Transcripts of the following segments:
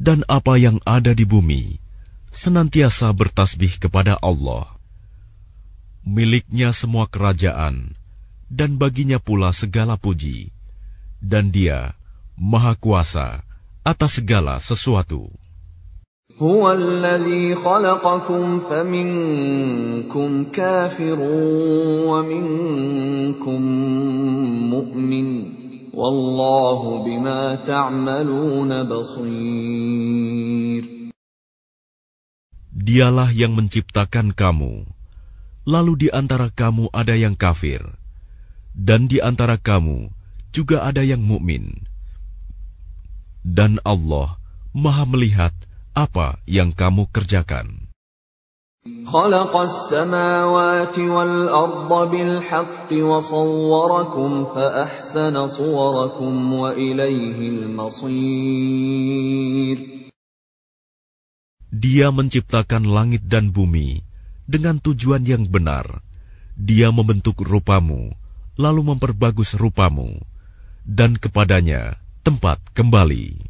dan apa yang ada di bumi senantiasa bertasbih kepada Allah. Miliknya semua kerajaan dan baginya pula segala puji. Dan dia Maha Kuasa atas segala sesuatu. هو الذي خلقكم فمنكم كافر ومنكم مؤمن Wallahu bima ta'amaluna basir. Dialah yang menciptakan kamu. Lalu di antara kamu ada yang kafir dan di antara kamu juga ada yang mukmin. Dan Allah Maha melihat apa yang kamu kerjakan. خلق السماوات والأرض بالحق وصوركم فأحسن صوركم وإليه المصير Dia menciptakan langit dan bumi dengan tujuan yang benar. Dia membentuk rupamu, lalu memperbagus rupamu, dan kepadanya tempat kembali.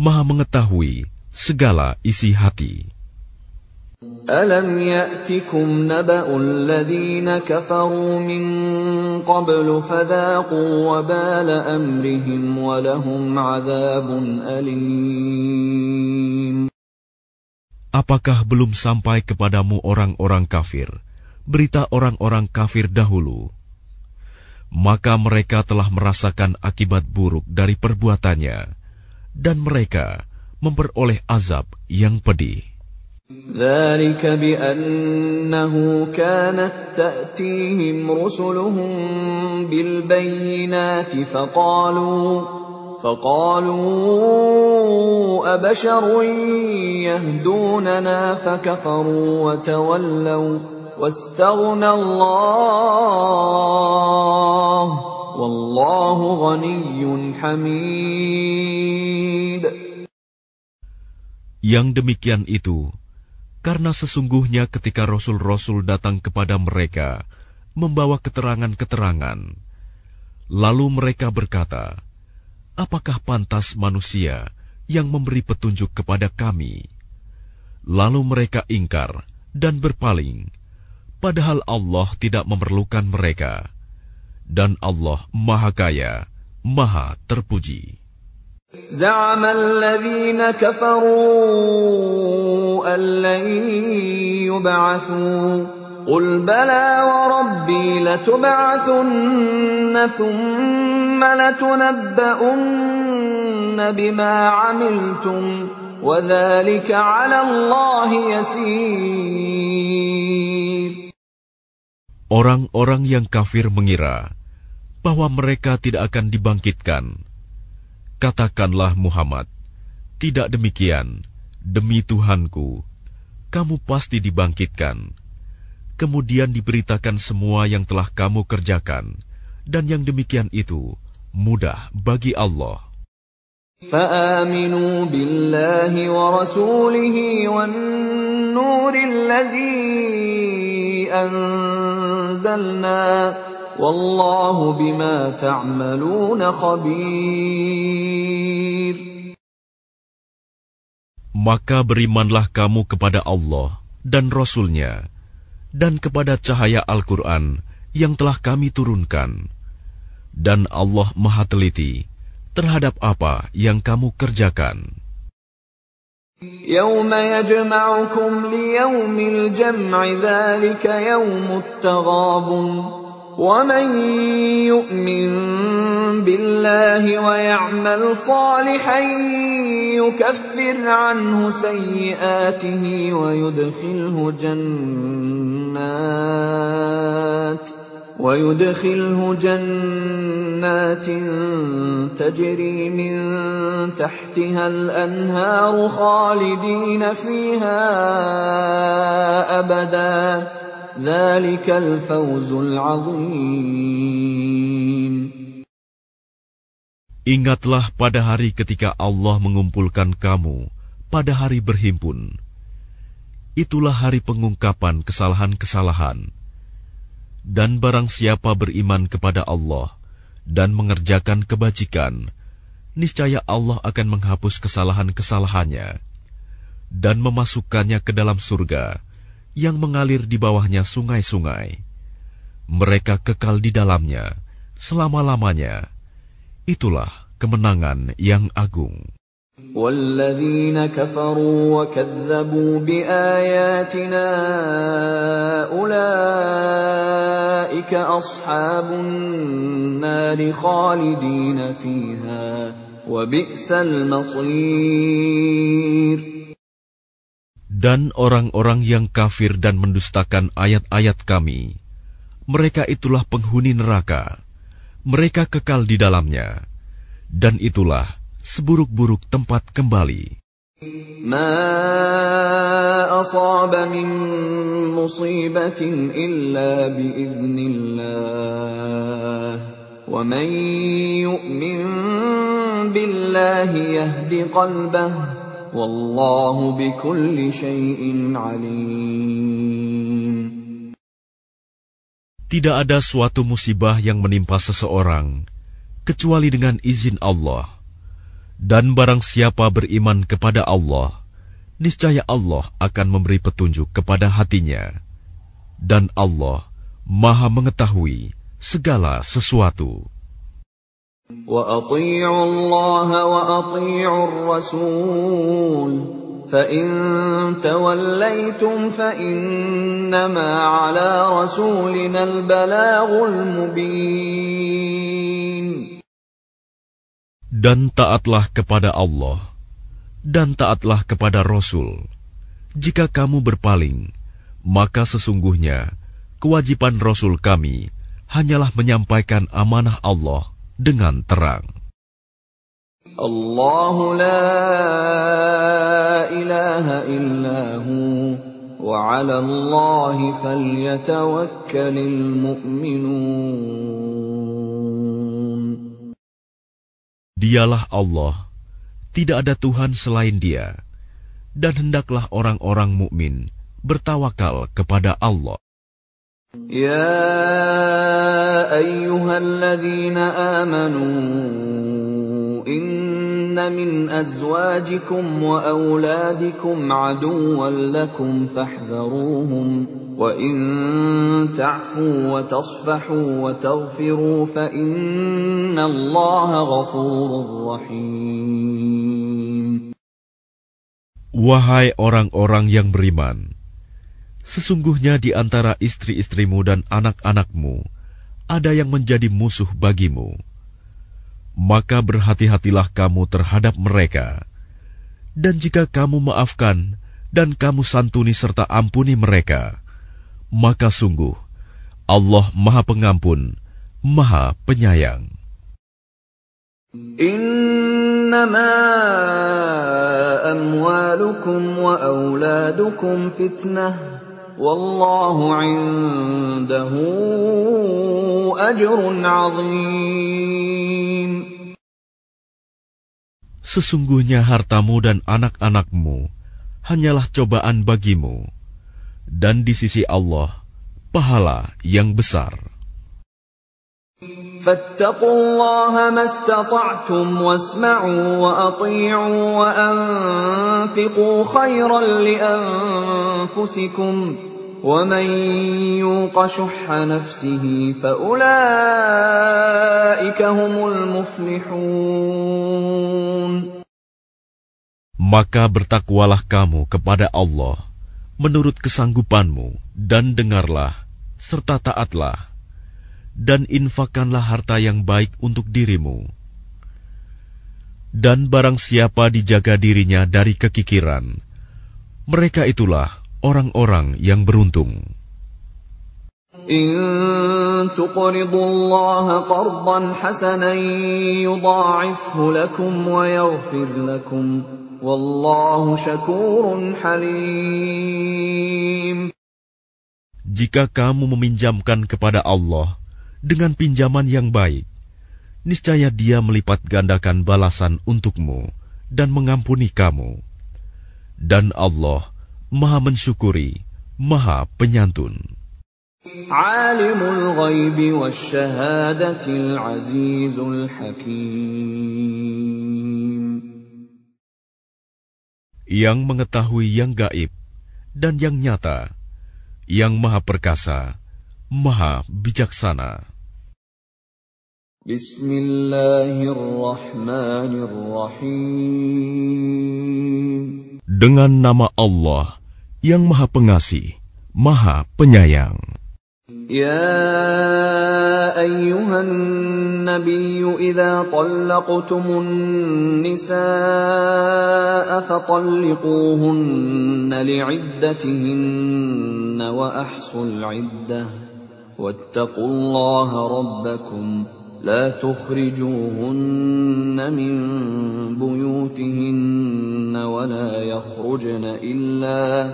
Maha mengetahui segala isi hati. ألم يأتكم نبأ الذين كفروا من قبل فذاقوا وبال أمرهم ولهم عذاب أليم Apakah belum sampai kepadamu orang-orang kafir, berita orang-orang kafir dahulu? Maka mereka telah merasakan akibat buruk dari perbuatannya, dan mereka memperoleh azab yang pedih. ذلك بأنه كانت تأتيهم رسلهم بالبينات فقالوا فقالوا أبشر يهدوننا فكفروا وتولوا واستغنى الله Wallahu hamid. Yang demikian itu karena sesungguhnya ketika rasul-rasul datang kepada mereka membawa keterangan-keterangan lalu mereka berkata apakah pantas manusia yang memberi petunjuk kepada kami lalu mereka ingkar dan berpaling padahal Allah tidak memerlukan mereka dan Allah Maha Kaya, Maha Terpuji. زعم الذين كفروا أن لن يبعثوا قل بلى وربي لتبعثن ثم لتنبؤن بما عملتم وذلك على الله يسير Orang-orang yang kafir mengira bahwa mereka tidak akan dibangkitkan. Katakanlah Muhammad, tidak demikian. Demi Tuhanku, kamu pasti dibangkitkan. Kemudian diberitakan semua yang telah kamu kerjakan, dan yang demikian itu mudah bagi Allah. فآمنوا بالله ورسوله والنور الذي أنزلنا والله بما تعملون خبير Maka berimanlah kamu kepada Allah dan Rasul-Nya, dan kepada cahaya Al-Quran yang telah kami turunkan. Dan Allah Maha Teliti terhadap apa yang kamu kerjakan. يوم يجمعكم ليوم الجمع ذلك يوم التغابن ومن يؤمن بالله ويعمل صالحا يكفر عنه سيئاته ويدخله جنات ويدخله جنات تجري من تحتها الانهار خالدين فيها ابدا ذلك الفوز العظيم Ingatlah pada hari ketika Allah mengumpulkan kamu pada hari berhimpun. Itulah hari pengungkapan kesalahan-kesalahan dan barang siapa beriman kepada Allah dan mengerjakan kebajikan, niscaya Allah akan menghapus kesalahan-kesalahannya dan memasukkannya ke dalam surga yang mengalir di bawahnya sungai-sungai. Mereka kekal di dalamnya selama-lamanya. Itulah kemenangan yang agung. والذين كفروا وكذبوا بآياتنا أولئك أصحاب النار خالدين فيها وبئس المصير Dan orang-orang yang kafir dan mendustakan ayat-ayat kami, mereka itulah penghuni neraka. Mereka kekal di dalamnya. Dan itulah seburuk-buruk tempat kembali. ما أصاب من مصيبة إلا بإذن الله ومن يؤمن بالله يهد قلبه والله بكل شيء عليم Tidak ada suatu musibah yang menimpa seseorang kecuali dengan izin Allah. Dan barang siapa beriman kepada Allah, niscaya Allah akan memberi petunjuk kepada hatinya. Dan Allah Maha Mengetahui segala sesuatu. وأطيعوا الله وأطيعوا الرسول فإن توليتم فإنما على رسولنا البلاغ المبين dan taatlah kepada Allah, dan taatlah kepada Rasul. Jika kamu berpaling, maka sesungguhnya kewajiban Rasul kami hanyalah menyampaikan amanah Allah dengan terang. Allah Dialah Allah, tidak ada Tuhan selain Dia, dan hendaklah orang-orang mukmin bertawakal kepada Allah. Ya ayyuhalladzina amanu inna min azwajikum wa auladikum aduwwan lakum fahdharuhum وإن تعفوا وتصفحوا وتغفروا فإن الله غفور رحيم Wahai orang-orang yang beriman, sesungguhnya di antara istri-istrimu dan anak-anakmu ada yang menjadi musuh bagimu. Maka berhati-hatilah kamu terhadap mereka. Dan jika kamu maafkan dan kamu santuni serta ampuni mereka, maka sungguh Allah Maha Pengampun, Maha Penyayang. إنما أموالكم وأولادكم فتنة والله عنده أجر عظيم Sesungguhnya hartamu dan anak-anakmu hanyalah cobaan bagimu, dan di sisi Allah pahala yang besar. فاتقوا الله ما استطعتم واسمعوا وأطيعوا وأنفقوا خيرا لأنفسكم ومن يوق شح نفسه فأولئك هم المفلحون Maka bertakwalah kamu kepada Allah menurut kesanggupanmu dan dengarlah serta taatlah dan infakkanlah harta yang baik untuk dirimu. Dan barang siapa dijaga dirinya dari kekikiran, mereka itulah orang-orang yang beruntung. إن تقرضوا الله قرضا حسنا يضاعفه لكم ويغفر لكم Wallahu syakurun halim. Jika kamu meminjamkan kepada Allah dengan pinjaman yang baik, niscaya Dia melipat gandakan balasan untukmu dan mengampuni kamu. Dan Allah Maha mensyukuri, Maha penyantun. Alimul ghaibi wasyahadatil azizul hakim. yang mengetahui yang gaib dan yang nyata, yang maha perkasa, maha bijaksana. Dengan nama Allah yang maha pengasih, maha penyayang. يا أيها النبي إذا طلقتم النساء فطلقوهن لعدتهن وأحصوا العدة. واتقوا الله ربكم. لا تخرجوهن من بيوتهن ولا يخرجن إلا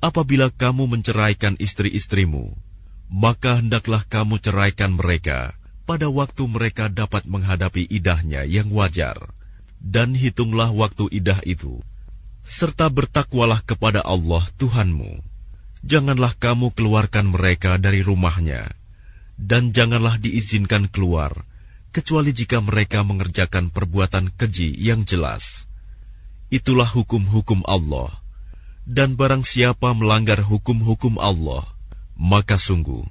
apabila kamu menceraikan istri-istrimu, maka hendaklah kamu ceraikan mereka pada waktu mereka dapat menghadapi idahnya yang wajar, dan hitunglah waktu idah itu, serta bertakwalah kepada Allah Tuhanmu. Janganlah kamu keluarkan mereka dari rumahnya, dan janganlah diizinkan keluar, kecuali jika mereka mengerjakan perbuatan keji yang jelas. Itulah hukum-hukum Allah dan barang siapa melanggar hukum-hukum Allah, maka sungguh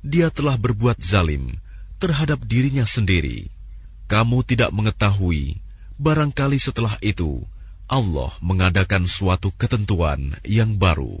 dia telah berbuat zalim terhadap dirinya sendiri. Kamu tidak mengetahui, barangkali setelah itu Allah mengadakan suatu ketentuan yang baru.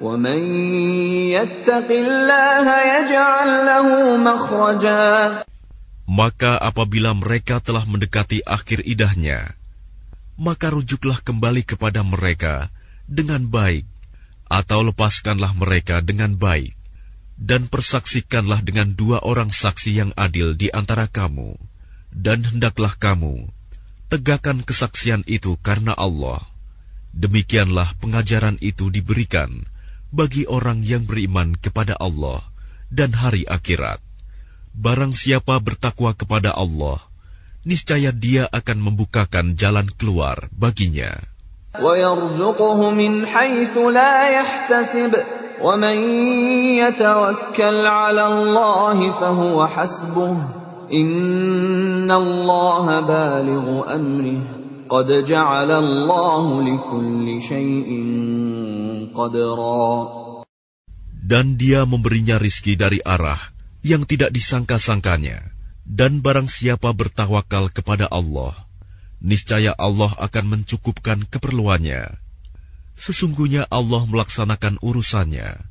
ومن يتق الله يجعل له مخرجا Maka apabila mereka telah mendekati akhir idahnya, maka rujuklah kembali kepada mereka dengan baik, atau lepaskanlah mereka dengan baik, dan persaksikanlah dengan dua orang saksi yang adil di antara kamu, dan hendaklah kamu tegakkan kesaksian itu karena Allah. Demikianlah pengajaran itu diberikan bagi orang yang beriman kepada Allah dan hari akhirat. Barang siapa bertakwa kepada Allah, niscaya dia akan membukakan jalan keluar baginya. Qad dan dia memberinya rizki dari arah yang tidak disangka-sangkanya. Dan barang siapa bertawakal kepada Allah, niscaya Allah akan mencukupkan keperluannya. Sesungguhnya Allah melaksanakan urusannya.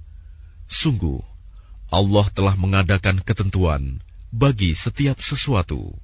Sungguh, Allah telah mengadakan ketentuan bagi setiap sesuatu.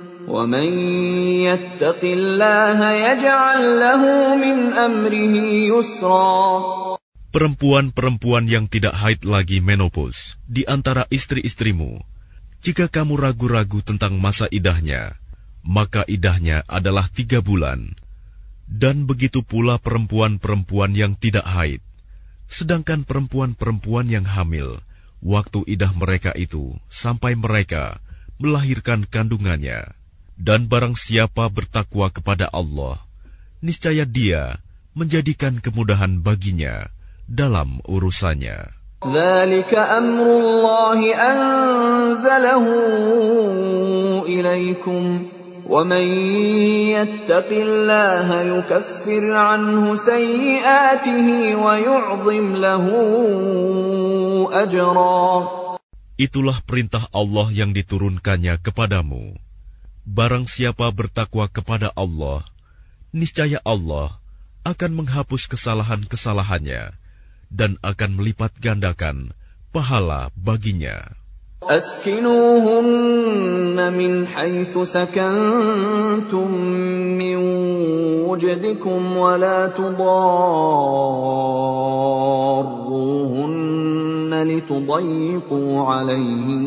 ومن يتق الله يجعل له من أمره يسرا Perempuan-perempuan yang tidak haid lagi menopause di antara istri-istrimu, jika kamu ragu-ragu tentang masa idahnya, maka idahnya adalah tiga bulan. Dan begitu pula perempuan-perempuan yang tidak haid. Sedangkan perempuan-perempuan yang hamil, waktu idah mereka itu sampai mereka melahirkan kandungannya. Dan barang siapa bertakwa kepada Allah, niscaya dia menjadikan kemudahan baginya dalam urusannya. ذلك أمر الله أنزله إليكم ومن يتق الله يكفر عنه سيئاته ويعظم له أجرا Itulah perintah Allah yang diturunkannya kepadamu. Barang siapa bertakwa kepada Allah, niscaya Allah akan menghapus kesalahan-kesalahannya dan akan melipat gandakan pahala baginya. أسكنوهن من حيث سكنتم من وجدكم ولا تضاروهن لتضيقوا عليهن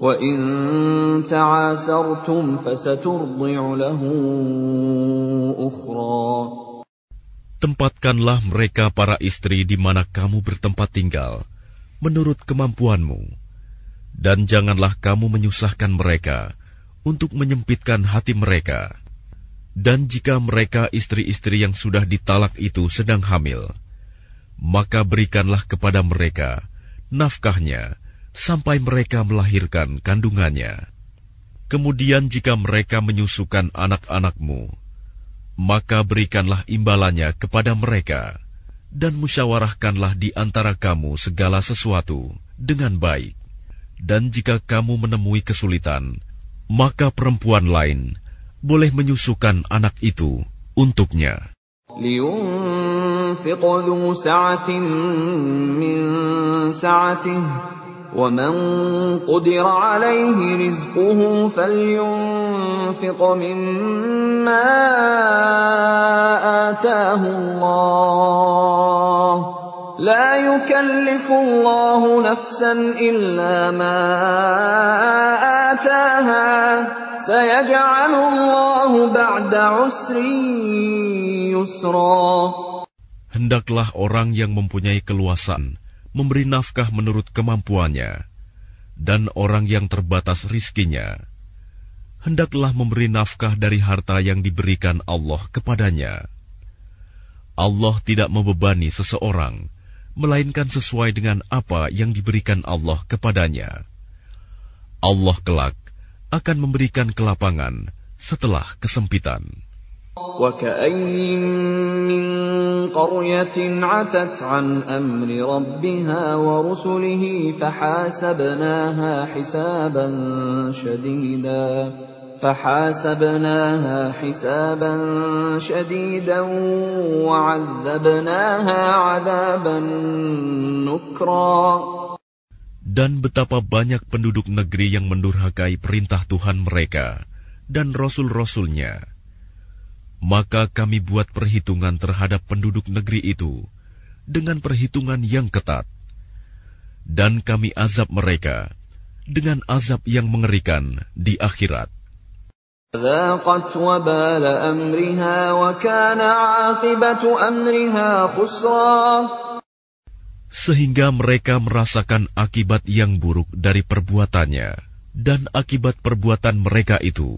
وإن تعاسرتم فسترضع له أخرى Tempatkanlah mereka para istri di mana kamu bertempat tinggal, menurut kemampuanmu. Dan janganlah kamu menyusahkan mereka, untuk menyempitkan hati mereka. Dan jika mereka istri-istri yang sudah ditalak itu sedang hamil, maka berikanlah kepada mereka nafkahnya sampai mereka melahirkan kandungannya. Kemudian jika mereka menyusukan anak-anakmu, maka berikanlah imbalannya kepada mereka, dan musyawarahkanlah di antara kamu segala sesuatu dengan baik. Dan jika kamu menemui kesulitan, maka perempuan lain boleh menyusukan anak itu untuknya. لينفق ذو سعة من سعته ومن قدر عليه رزقه فلينفق مما آتاه الله. لا يكلف الله نفسا إلا ما آتاها. سيجعل الله بعد عسر يسرا. Hendaklah orang yang mempunyai keluasan memberi nafkah menurut kemampuannya, dan orang yang terbatas rizkinya, hendaklah memberi nafkah dari harta yang diberikan Allah kepadanya. Allah tidak membebani seseorang, melainkan sesuai dengan apa yang diberikan Allah kepadanya. Allah kelak akan memberikan kelapangan setelah kesempitan. وكأين من قرية عتت عن أمر ربها ورسله فحاسبناها حسابا شديدا فحاسبناها حسابا شديدا وعذبناها عذابا نكرا Dan betapa banyak penduduk negeri yang mendurhakai perintah Tuhan mereka dan rasul-rasulnya. maka kami buat perhitungan terhadap penduduk negeri itu dengan perhitungan yang ketat, dan kami azab mereka dengan azab yang mengerikan di akhirat. Sehingga mereka merasakan akibat yang buruk dari perbuatannya dan akibat perbuatan mereka itu.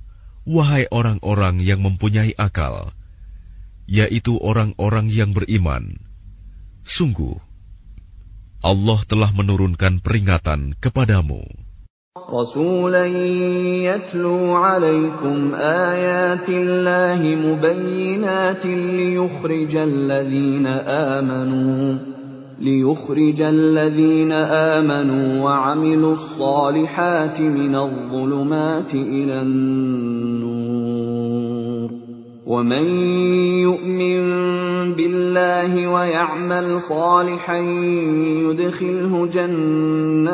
wahai orang-orang yang mempunyai akal, yaitu orang-orang yang beriman. Sungguh, Allah telah menurunkan peringatan kepadamu. رسولا يتلو عليكم آيات الله مبينات ليخرج الذين آمنوا ليخرج الذين آمنوا وعملوا الصالحات من الظلمات إلى النور. ومن يؤمن بالله ويعمل صالحا يدخله جنات.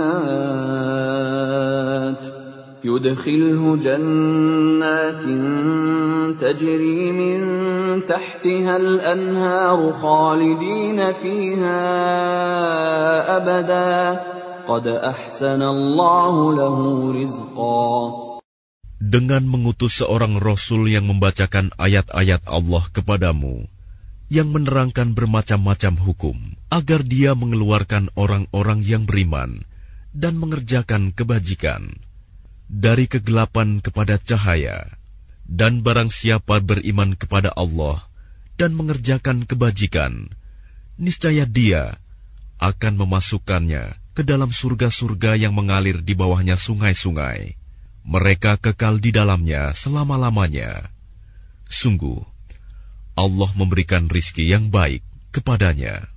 يدخله جنات تجري من تحتها الأنهار خالدين فيها أبدا قد أحسن الله له رزقا Dengan mengutus seorang rasul yang membacakan ayat-ayat Allah kepadamu, yang menerangkan bermacam-macam hukum, agar dia mengeluarkan orang-orang yang beriman dan mengerjakan kebajikan dari kegelapan kepada cahaya. Dan barang siapa beriman kepada Allah dan mengerjakan kebajikan, niscaya dia akan memasukkannya ke dalam surga-surga yang mengalir di bawahnya sungai-sungai. Mereka kekal di dalamnya selama-lamanya. Sungguh, Allah memberikan rizki yang baik kepadanya.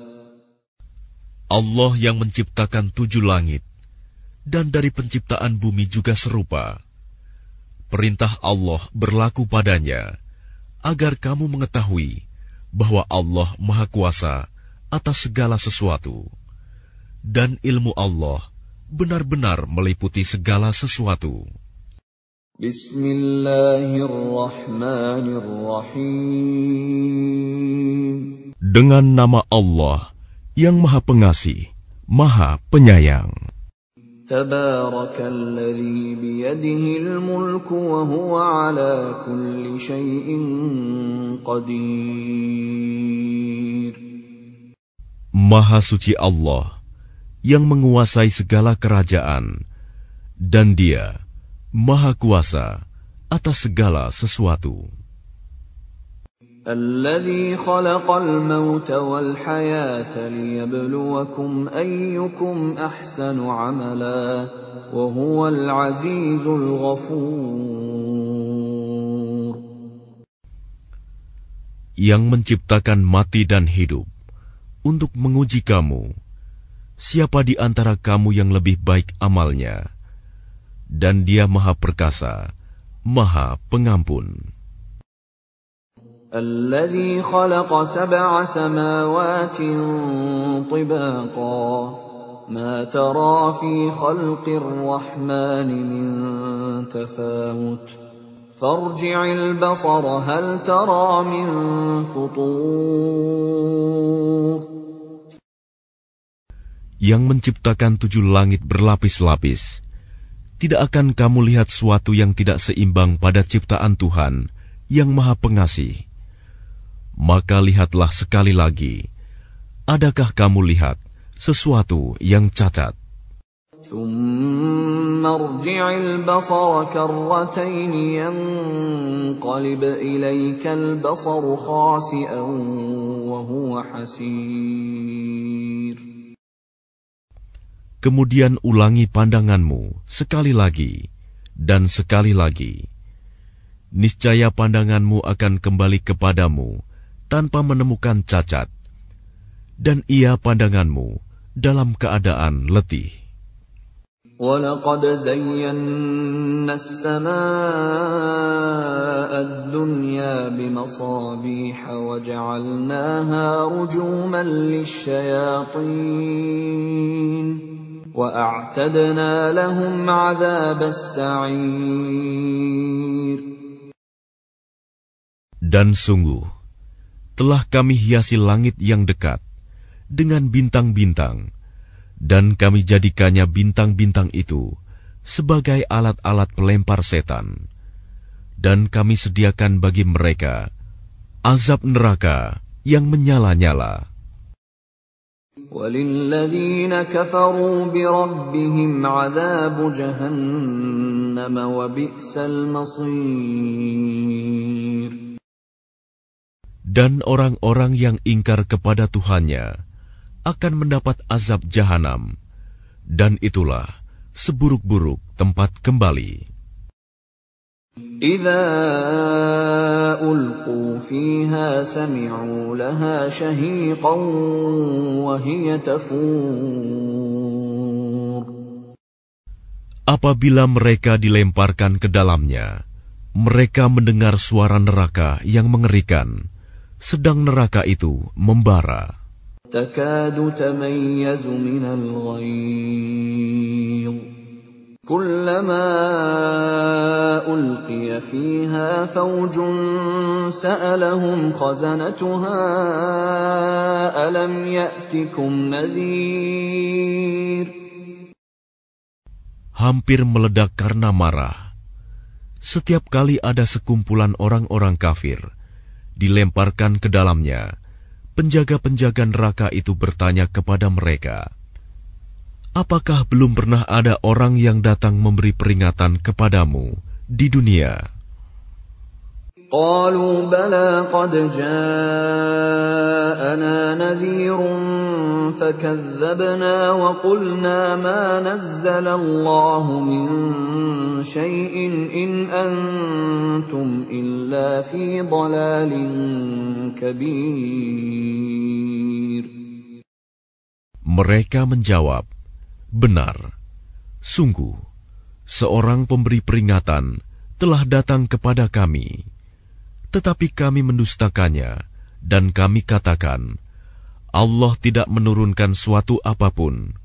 Allah yang menciptakan tujuh langit, dan dari penciptaan bumi juga serupa. Perintah Allah berlaku padanya, agar kamu mengetahui bahwa Allah Maha Kuasa atas segala sesuatu, dan ilmu Allah benar-benar meliputi segala sesuatu. Bismillahirrahmanirrahim. Dengan nama Allah yang Maha Pengasih, Maha Penyayang. Maha suci Allah yang menguasai segala kerajaan dan Dia Maha Kuasa atas segala sesuatu. الذي خلق الموت والحياة ليبلوكم أيكم أحسن عملا وهو العزيز الغفور Yang menciptakan mati dan hidup untuk menguji kamu, siapa di antara kamu yang lebih baik amalnya, dan Dia Maha Perkasa, Maha Pengampun. الذي خلق سبع سماوات طباقا ما ترى في خلق الرحمن من تفاوت فارجع البصر هل ترى من فطور Yang menciptakan tujuh langit berlapis-lapis, tidak akan kamu lihat suatu yang tidak seimbang pada ciptaan Tuhan yang Maha Pengasih maka lihatlah sekali lagi, adakah kamu lihat sesuatu yang cacat? Kemudian ulangi pandanganmu sekali lagi dan sekali lagi. Niscaya pandanganmu akan kembali kepadamu, tanpa menemukan cacat, dan ia pandanganmu dalam keadaan letih. ولقد زينا السماء الدنيا بمصابيح وجعلناها رجوما للشياطين واعتدنا لهم عذاب السعير Dan sungguh, telah kami hiasi langit yang dekat dengan bintang-bintang, dan kami jadikannya bintang-bintang itu sebagai alat-alat pelempar setan, dan kami sediakan bagi mereka azab neraka yang menyala-nyala Dan orang-orang yang ingkar kepada Tuhannya akan mendapat azab jahanam, dan itulah seburuk-buruk tempat kembali. إذا ألقوا فيها سمعوا لها شهيقا وهي تفور Apabila mereka dilemparkan ke dalamnya, mereka mendengar suara neraka yang mengerikan, sedang neraka itu membara. تكاد تميز من الغيظ كلما ألقي فيها فوج سألهم خزنتها ألم يأتكم نذير hampir meledak karena marah. Setiap kali ada sekumpulan orang-orang kafir dilemparkan ke dalamnya, penjaga-penjaga neraka itu bertanya kepada mereka, "Apakah belum pernah ada orang yang datang memberi peringatan kepadamu di dunia?" قالوا بلى قد جاءنا نذير فكذبنا وقلنا ما نزل الله من شيء إن أنتم إلا في ضلال كبير Mereka menjawab, "Benar, sungguh, seorang pemberi peringatan telah datang kepada kami." tetapi kami mendustakannya, dan kami katakan, Allah tidak menurunkan suatu apapun.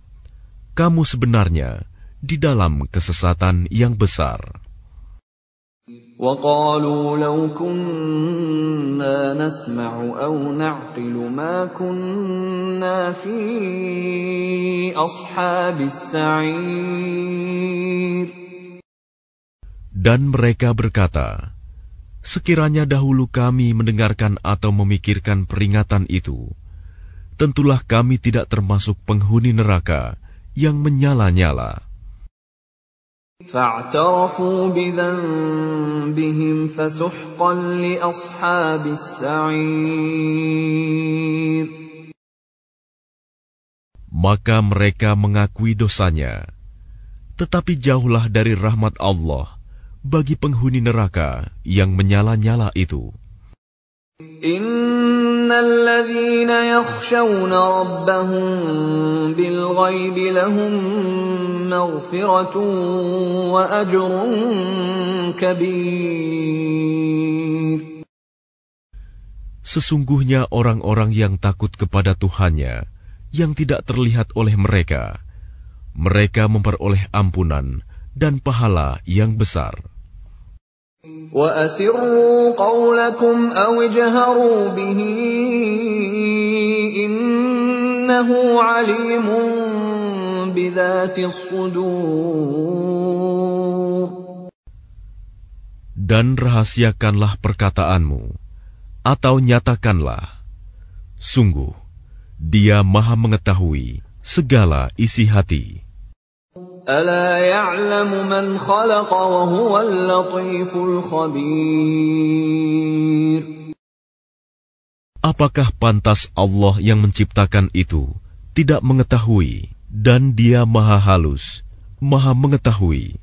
Kamu sebenarnya di dalam kesesatan yang besar. وقالوا لو كنا نسمع أو نعقل ما كنا في أصحاب السعير Dan mereka berkata, Sekiranya dahulu kami mendengarkan atau memikirkan peringatan itu, tentulah kami tidak termasuk penghuni neraka yang menyala-nyala. Maka mereka mengakui dosanya, tetapi jauhlah dari rahmat Allah bagi penghuni neraka yang menyala-nyala itu. Sesungguhnya orang-orang yang takut kepada Tuhannya yang tidak terlihat oleh mereka, mereka memperoleh ampunan dan pahala yang besar. وأسروا قولكم أو اجهروا به إنه عليم بذات الصدور Dan rahasiakanlah perkataanmu, atau nyatakanlah, sungguh, dia maha mengetahui segala isi hati. ألا يعلم من خلق وهو اللطيف الخبير Apakah pantas Allah yang menciptakan itu tidak mengetahui Dan dia maha halus, maha mengetahui.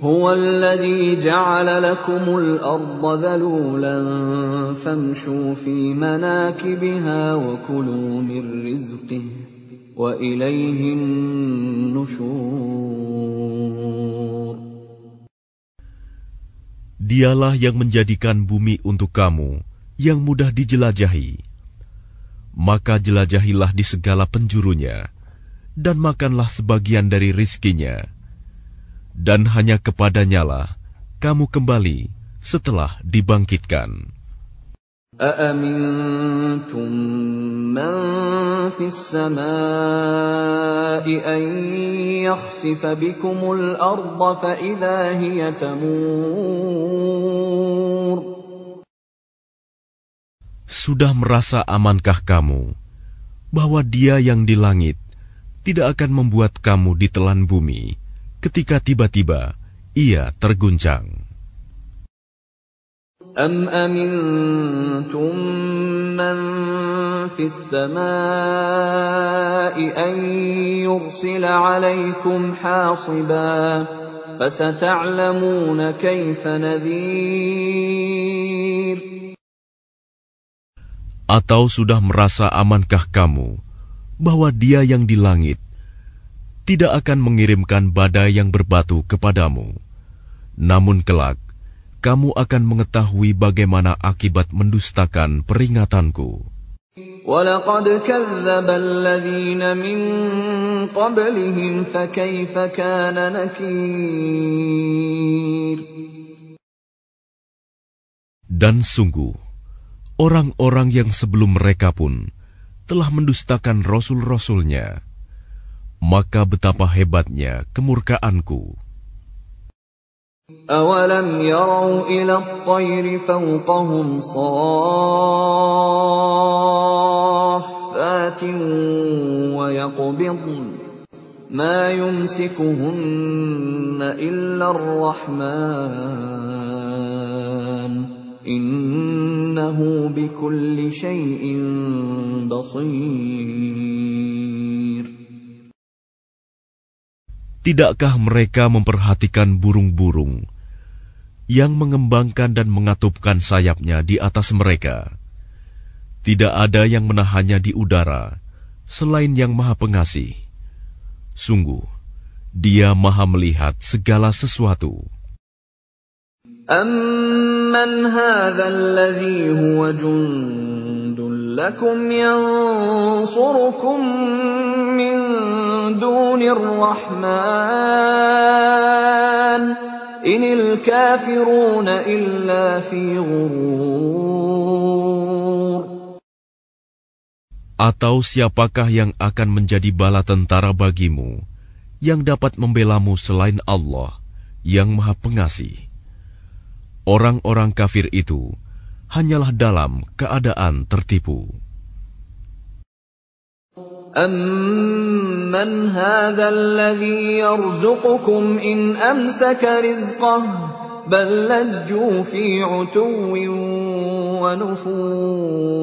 هو الذي جعل لكم الأرض ذلولا فامشوا في مناكبها وكلوا من رزقه وإليه النشور Dialah yang menjadikan bumi untuk kamu yang mudah dijelajahi. Maka jelajahilah di segala penjurunya, dan makanlah sebagian dari rizkinya dan hanya kepadanyalah kamu kembali setelah dibangkitkan. أأمنتم من في السماء أن يخسف بكم الأرض فإذا هي تمور Sudah merasa amankah kamu bahwa dia yang di langit tidak akan membuat kamu ditelan bumi ketika tiba-tiba ia terguncang. أم أمنتم من في السماء أن يرسل عليكم حاصبا فستعلمون كيف نذير Atau sudah merasa amankah kamu bahwa dia yang di langit tidak akan mengirimkan badai yang berbatu kepadamu. Namun kelak, kamu akan mengetahui bagaimana akibat mendustakan peringatanku. Dan sungguh, orang-orang yang sebelum mereka pun telah mendustakan rasul-rasulnya, maka betapa hebatnya kemurkaanku. أولم يروا إلى الطير فوقهم صافات ويقبضن ما يمسكهن إلا الرحمن إنه بكل شيء بصير Tidakkah mereka memperhatikan burung-burung yang mengembangkan dan mengatupkan sayapnya di atas mereka? Tidak ada yang menahannya di udara selain Yang Maha Pengasih. Sungguh, Dia Maha melihat segala sesuatu. أَمَّنْ هَذَا الَّذِي هُوَ جُندٌ لَّكُمْ يَنصُرُكُم مِّن دُونِ الرَّحْمَٰنِ إِنِ الْكَافِرُونَ إِلَّا فِي غُرُورٍ Atau siapakah yang akan menjadi bala tentara bagimu yang dapat membelamu selain Allah yang Maha Pengasih? Orang-orang kafir itu hanyalah dalam keadaan tertipu. أَمَّنْ هَذَا الَّذِي يَرْزُقُكُمْ إِنْ أَمْسَكَ رِزْقَهُ بَل لَّجُّوا فِي عُتُوٍّ وَنُفُورٍ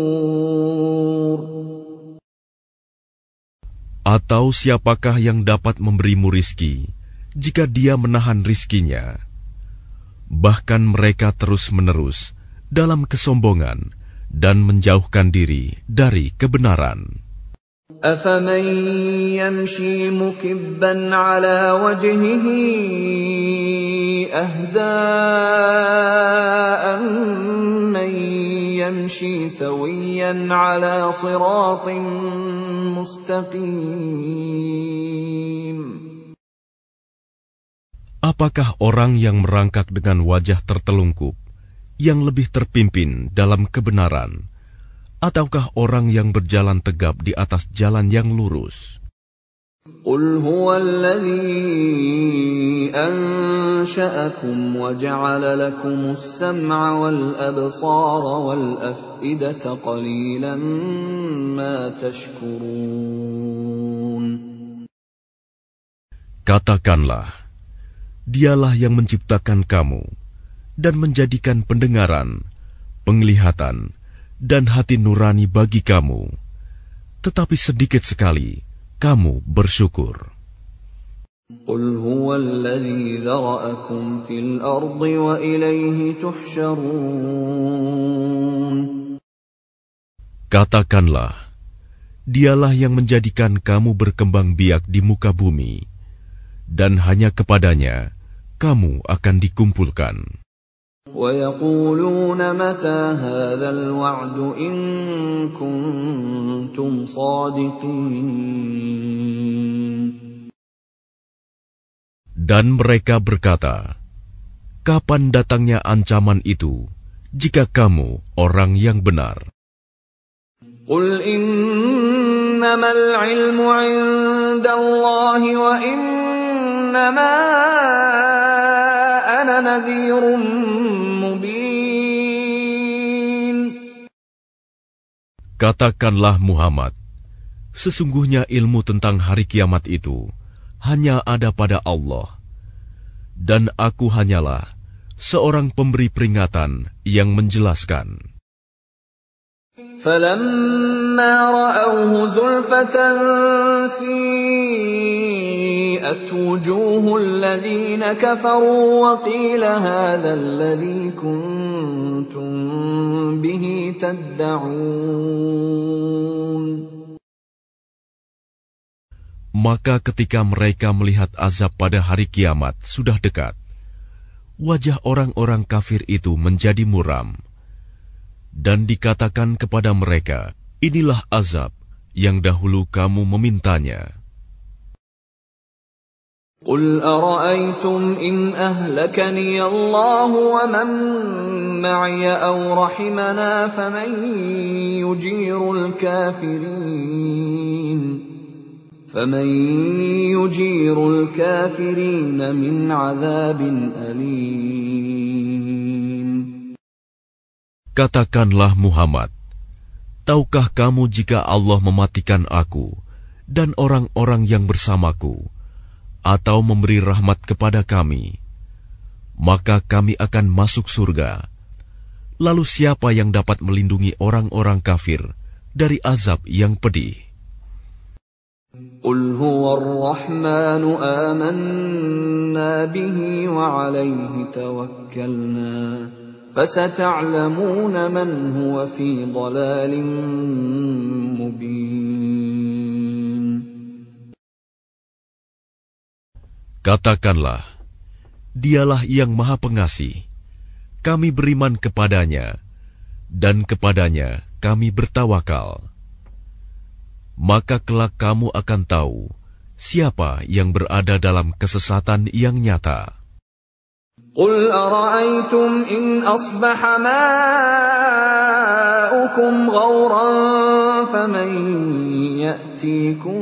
Atau siapakah yang dapat memberimu rizki jika dia menahan rizkinya? Bahkan mereka terus-menerus dalam kesombongan dan menjauhkan diri dari kebenaran. أَفَمَن يَمْشِي مُكِبًّا عَلَىٰ وَجْهِهِ أَهْدَىٰ أَمَّن يَمْشِي سَوِيًّا عَلَىٰ صِرَاطٍ مُّسْتَقِيمٍ Apakah orang yang merangkak dengan wajah tertelungkup yang lebih terpimpin dalam kebenaran, ataukah orang yang berjalan tegap di atas jalan yang lurus? قُلْ هُوَ الَّذِي أَنشَأَكُمْ وَجَعَلَ لَكُمُ السَّمْعَ وَالْأَبْصَارَ وَالْأَفْئِدَةَ قَلِيلًا مَا تَشْكُرُونَ Katakanlah, Dialah yang menciptakan kamu dan menjadikan pendengaran, penglihatan, dan hati nurani bagi kamu. Tetapi sedikit sekali kamu bersyukur. قل هو الذي ذرأكم في الأرض وإليه تحشرون Katakanlah, dialah yang menjadikan kamu berkembang biak di muka bumi, dan hanya kepadanya kamu akan dikumpulkan. ويقولون متى هذا الوعد إن كنتم صادقين Dan mereka berkata, Kapan datangnya ancaman itu, jika kamu orang yang benar? قل إنما العلم عند الله وإنما أنا نذير مبين Katakanlah Muhammad, sesungguhnya ilmu tentang hari kiamat itu hanya ada pada Allah, dan aku hanyalah seorang pemberi peringatan yang menjelaskan. فلما رأوه زلفة سيئت وجوه الذين كفروا وقيل هذا الذي كنتم به تدعون Maka ketika mereka melihat azab pada hari kiamat sudah dekat, wajah orang-orang kafir itu menjadi muram. Dan dikatakan kepada mereka, inilah azab yang dahulu kamu memintanya. قل أرأيتم إن أهلكني الله ومن معي أو رحمنا فمن يجير الكافرين فمن يجير الكافرين من عذاب أليم Katakanlah Muhammad, tahukah kamu jika Allah mematikan aku dan orang-orang yang bersamaku, atau memberi rahmat kepada kami, maka kami akan masuk surga. Lalu siapa yang dapat melindungi orang-orang kafir dari azab yang pedih? قل هو الرحمن آمنا به وعليه توكلنا فستعلمون من هو في ضلال مبين Katakanlah, dialah yang maha pengasih. Kami beriman kepadanya, dan kepadanya kami bertawakal. Maka kelak kamu akan tahu siapa yang berada dalam kesesatan yang nyata. قل أرأيتم إن أصبح ماؤكم غورا فمن يأتيكم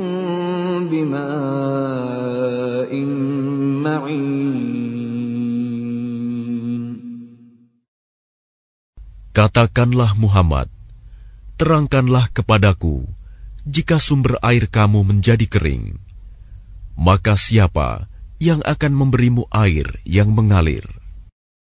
بماء معين Katakanlah Muhammad, terangkanlah kepadaku jika sumber air kamu menjadi kering, maka siapa yang akan memberimu air yang mengalir?